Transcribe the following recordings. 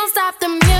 don't stop the music.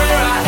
ever started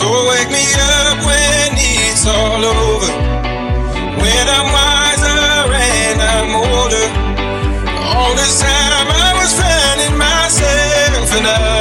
So wake me up when it's all over. When I'm wiser and I'm older. All this time I was finding myself and I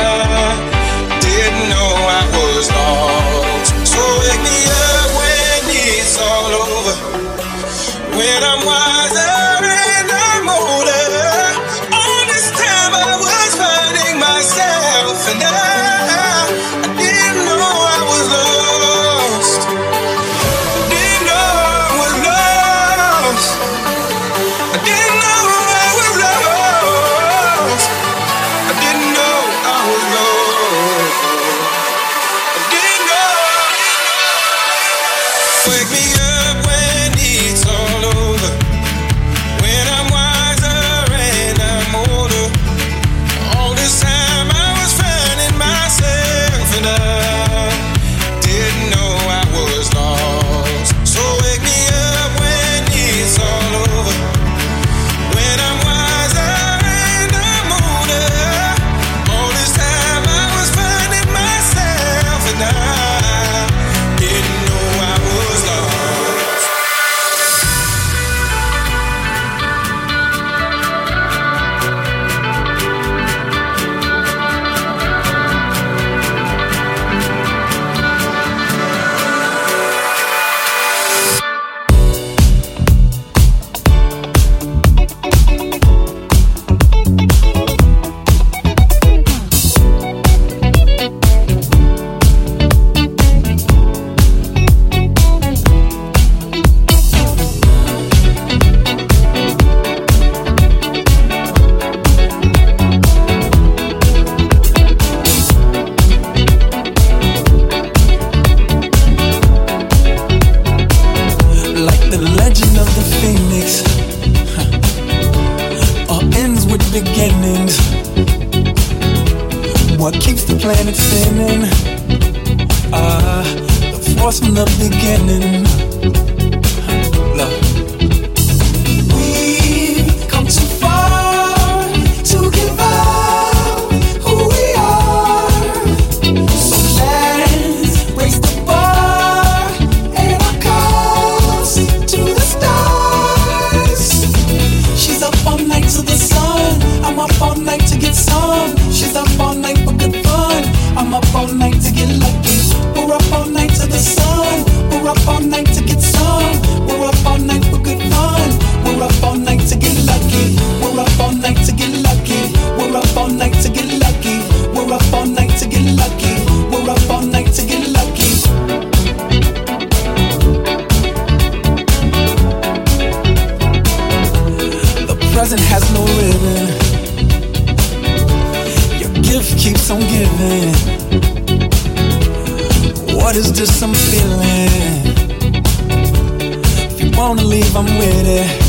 feeling? If you wanna leave, I'm with it.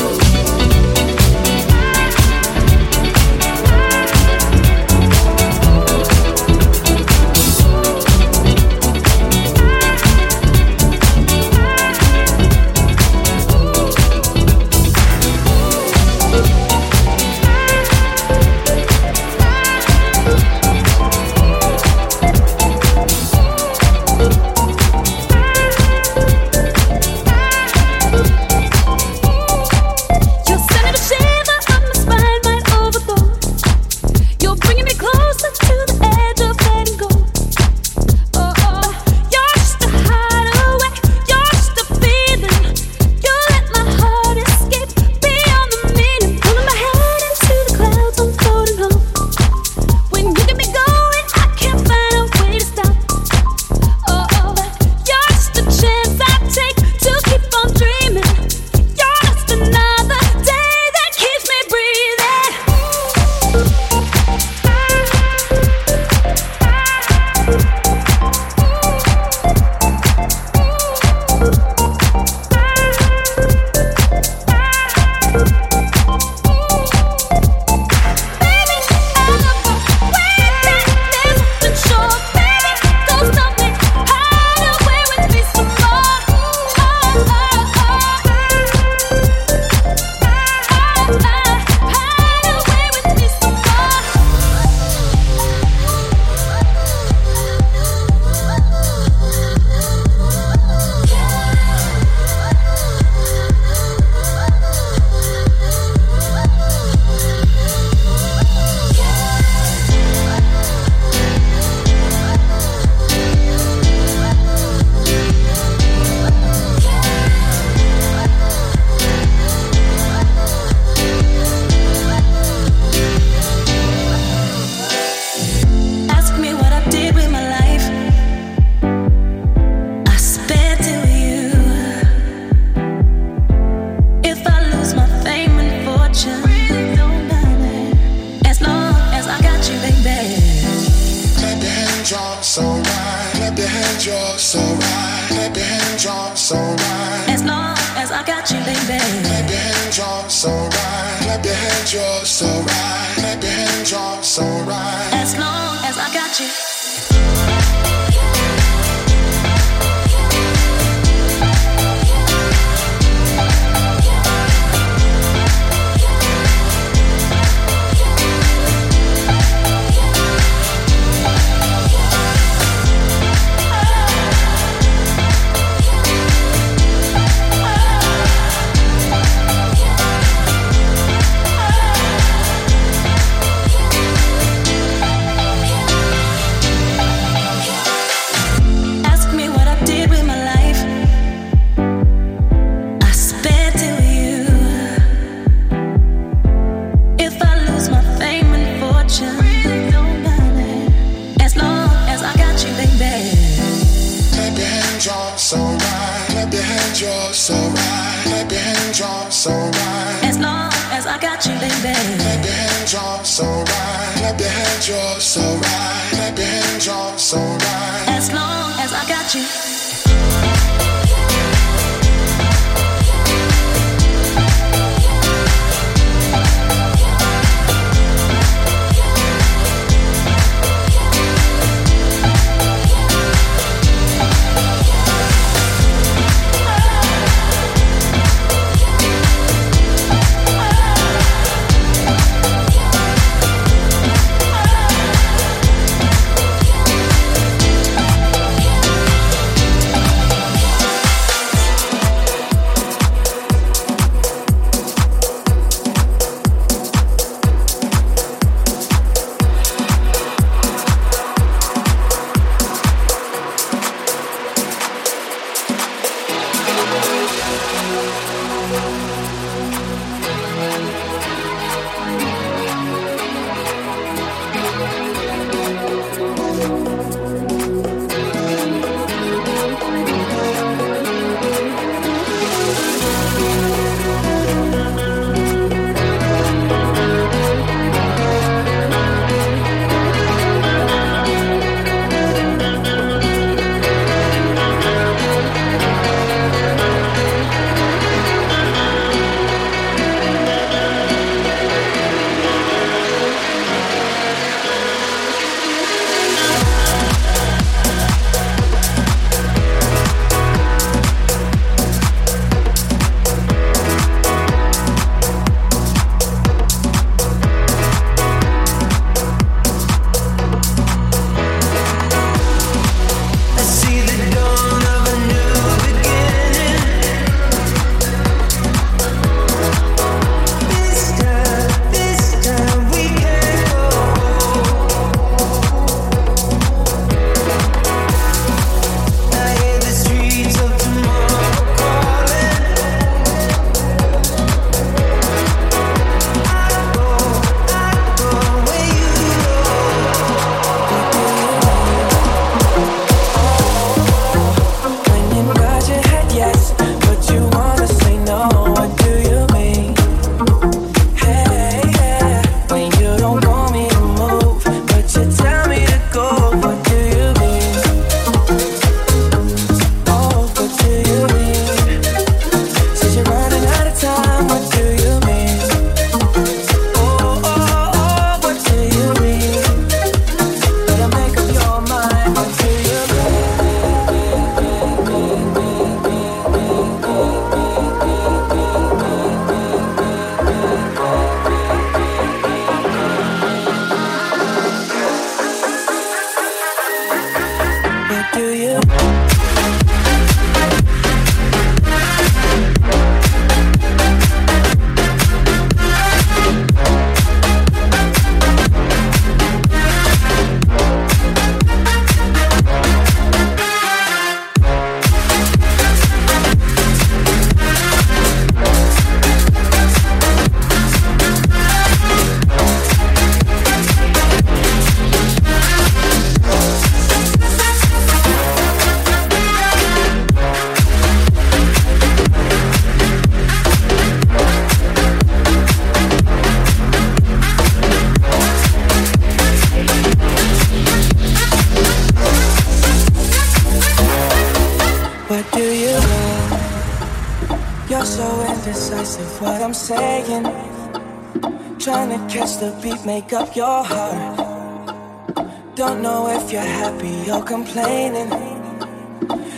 heartbeat make up your heart. Don't know if you're happy or complaining.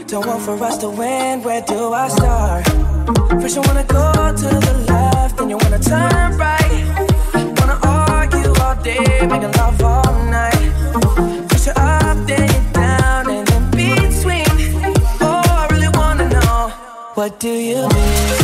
Don't want for us to win, where do I start? First, you wanna go to the left, then you wanna turn right. Wanna argue all day, make love all night. Push you up, then you're down, and in between. Oh, I really wanna know, what do you mean?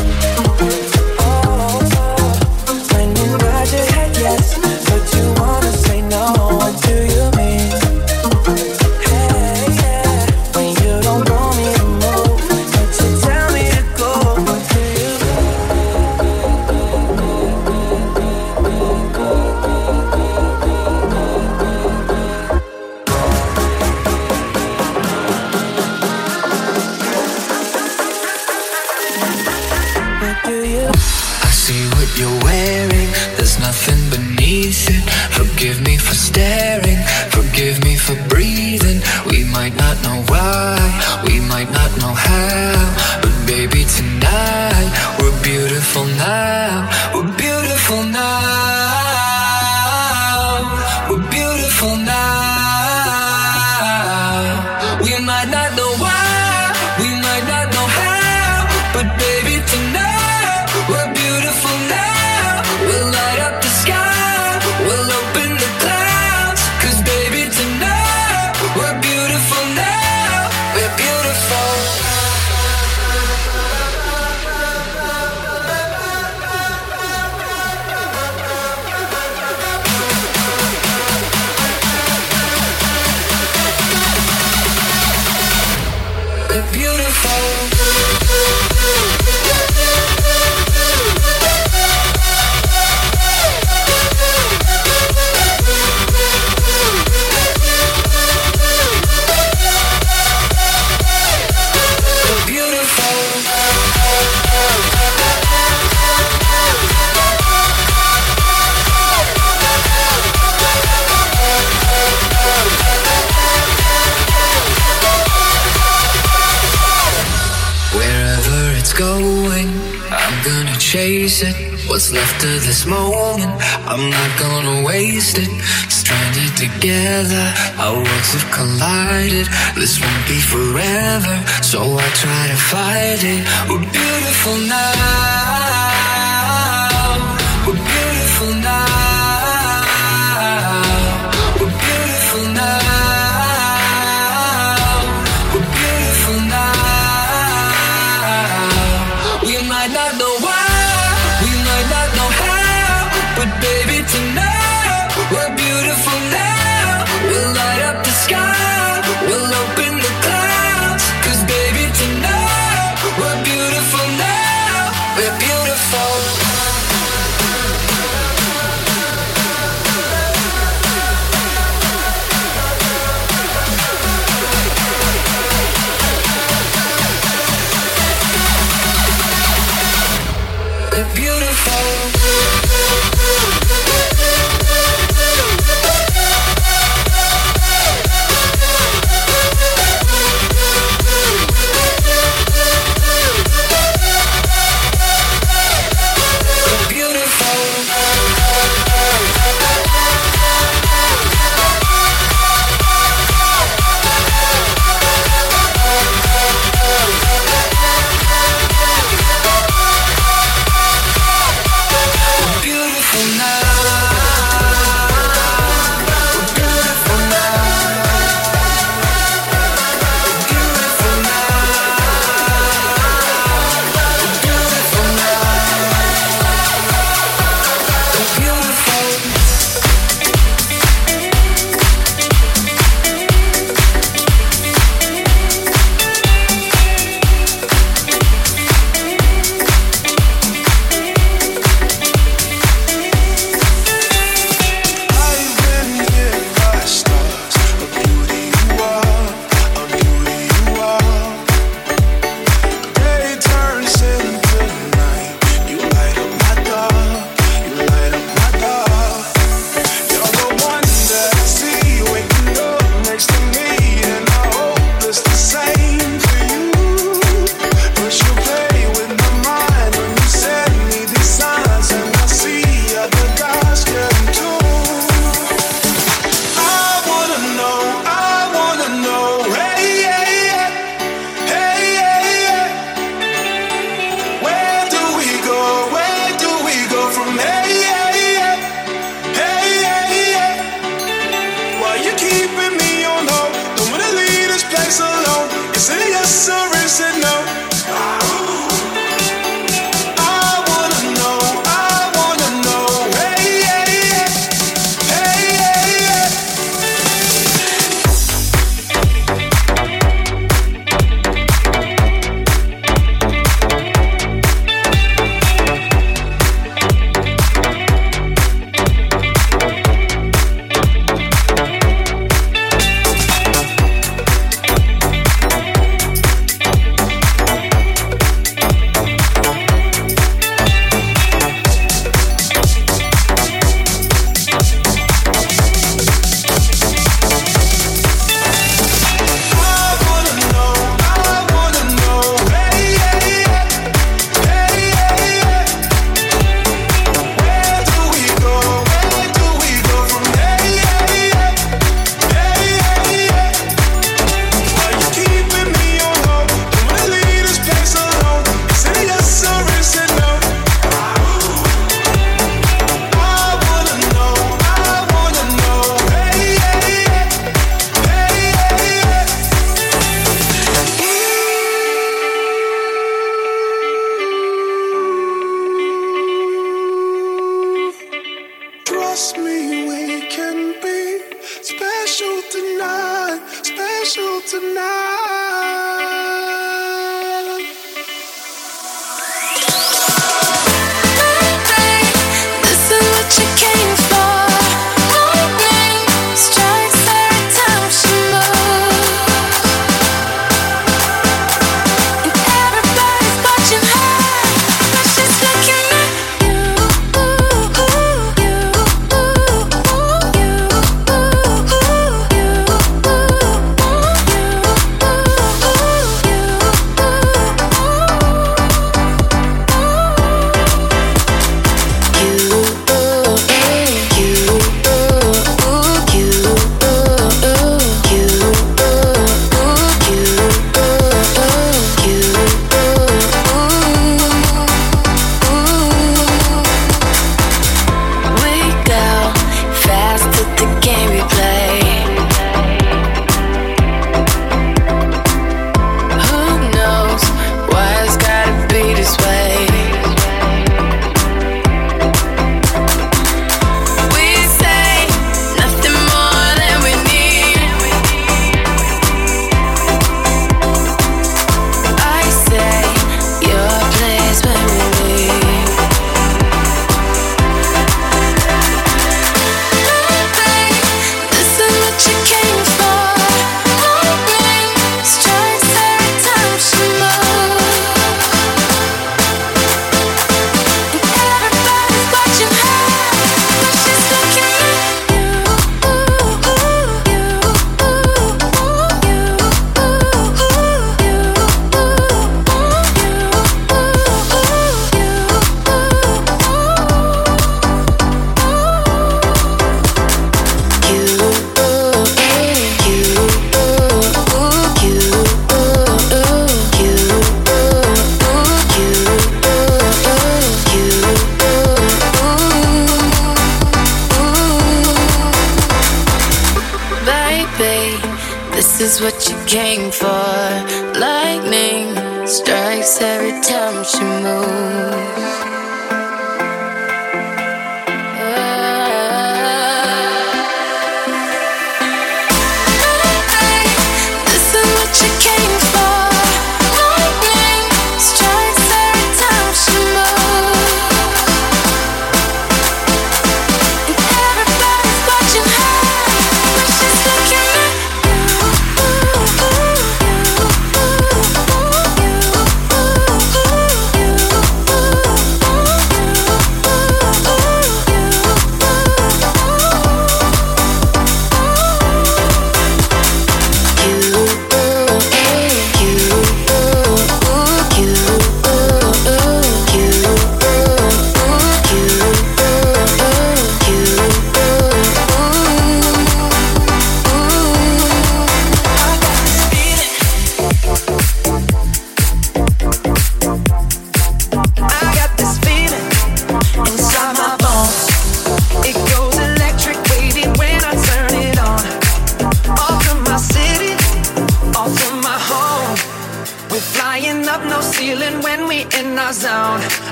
This won't be forever, so I try to fight it. We're beautiful now.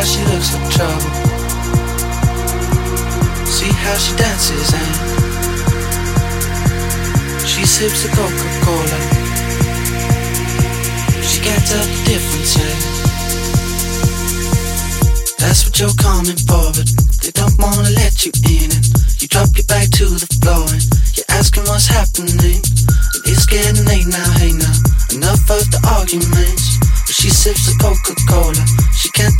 How she looks like trouble. See how she dances and she sips a Coca-Cola. She can't the difference yet. That's what you're coming for, but they don't wanna let you in. And you drop your back to the floor and you're asking what's happening. And it's getting late now, hey now. Enough of the arguments. But she sips the Coca-Cola. She can't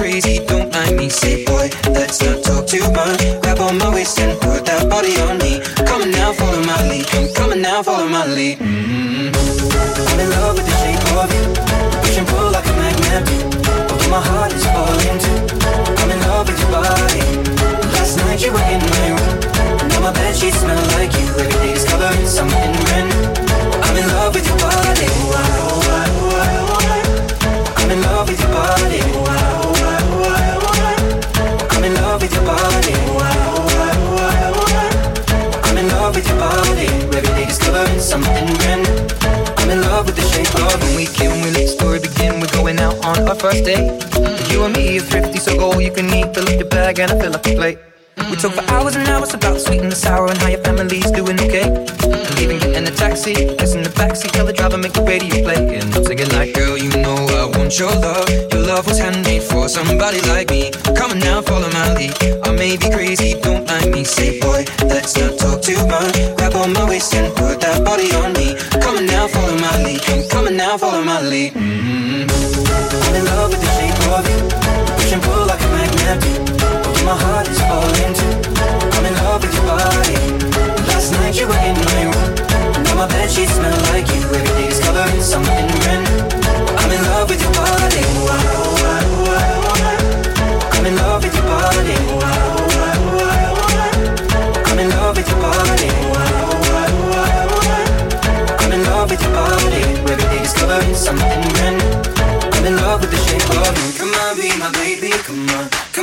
crazy, don't mind me. Say, boy, let's not talk too much. Grab on my waist and put that body on me. Come on now, follow my lead. Come on now, follow my lead. Mm-hmm. I'm in love with the shape of you. Push and pull like a magnet. Although my heart is falling too. I'm in love with your body. Last night you were in my room. Now my bed sheets smell like you. Every day's covered in something brand new. I'm in love with your body. Wow, our first date. You and me are thrifty, so go you can eat. Fill up your bag and I fill up the plate. We talk for hours and hours about sweet and sour and how your family's doing okay. And even get in the taxi, kiss in the backseat, tell the driver make the radio play. And I'm singing like, girl, you know I want your love. Your love was handmade for somebody like me. Come on now, follow my lead. I may be crazy, don't mind me. Say, boy, let's not talk too much. Grab on my waist and put that body on me. Come on now, follow my lead. Come on now, follow my lead. Mm-hmm. I'm in love with the shape of you. Push and pull like a magnet. My heart is falling. I'm in love with your body. Last night you were in my room. Now my sheets smell like you. Something. I'm in love with your body. Wow. I'm in love with your body.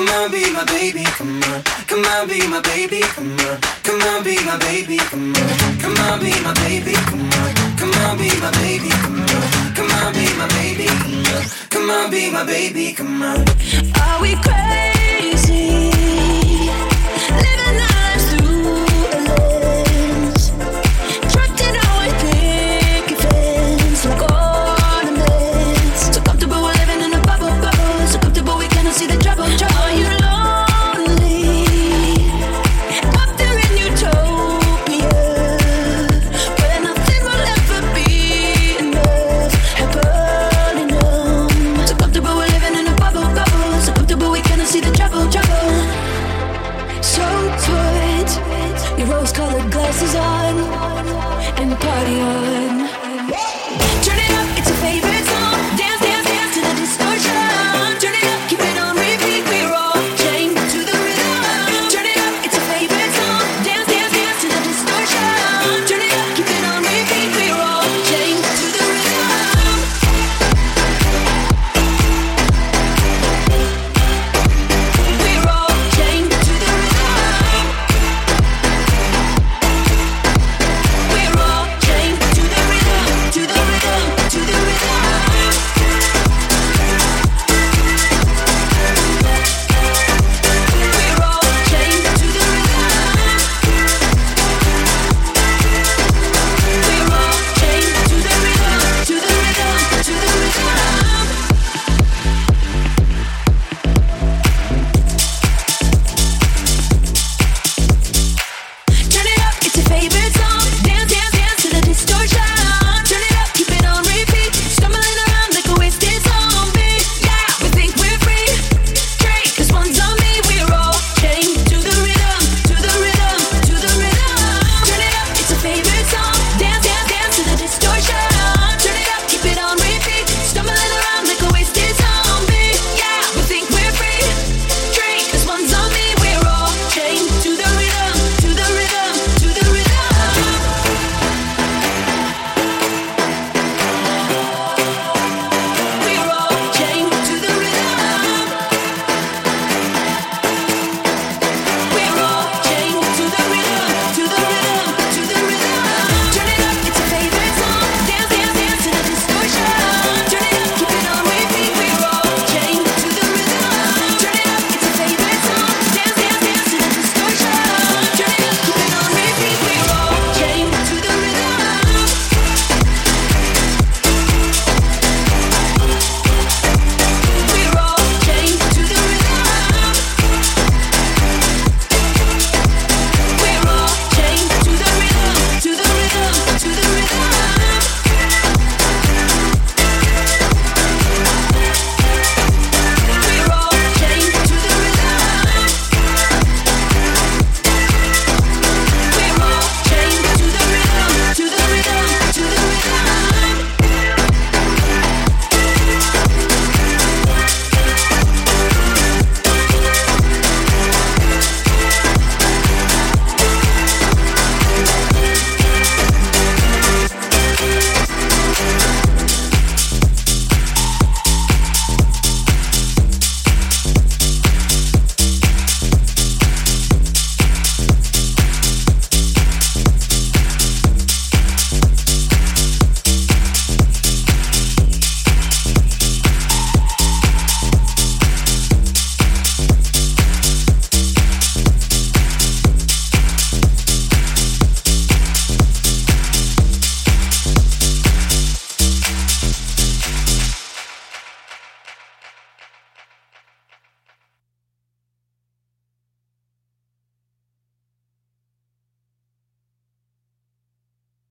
Come on, be my baby, come on. Come on, be my baby, come on. Come on, be my baby, come on. Come on, be my baby, come on. Come on, be my baby, come on. Come on, be my baby, come on. Come on, be my baby, come on. Are we crazy?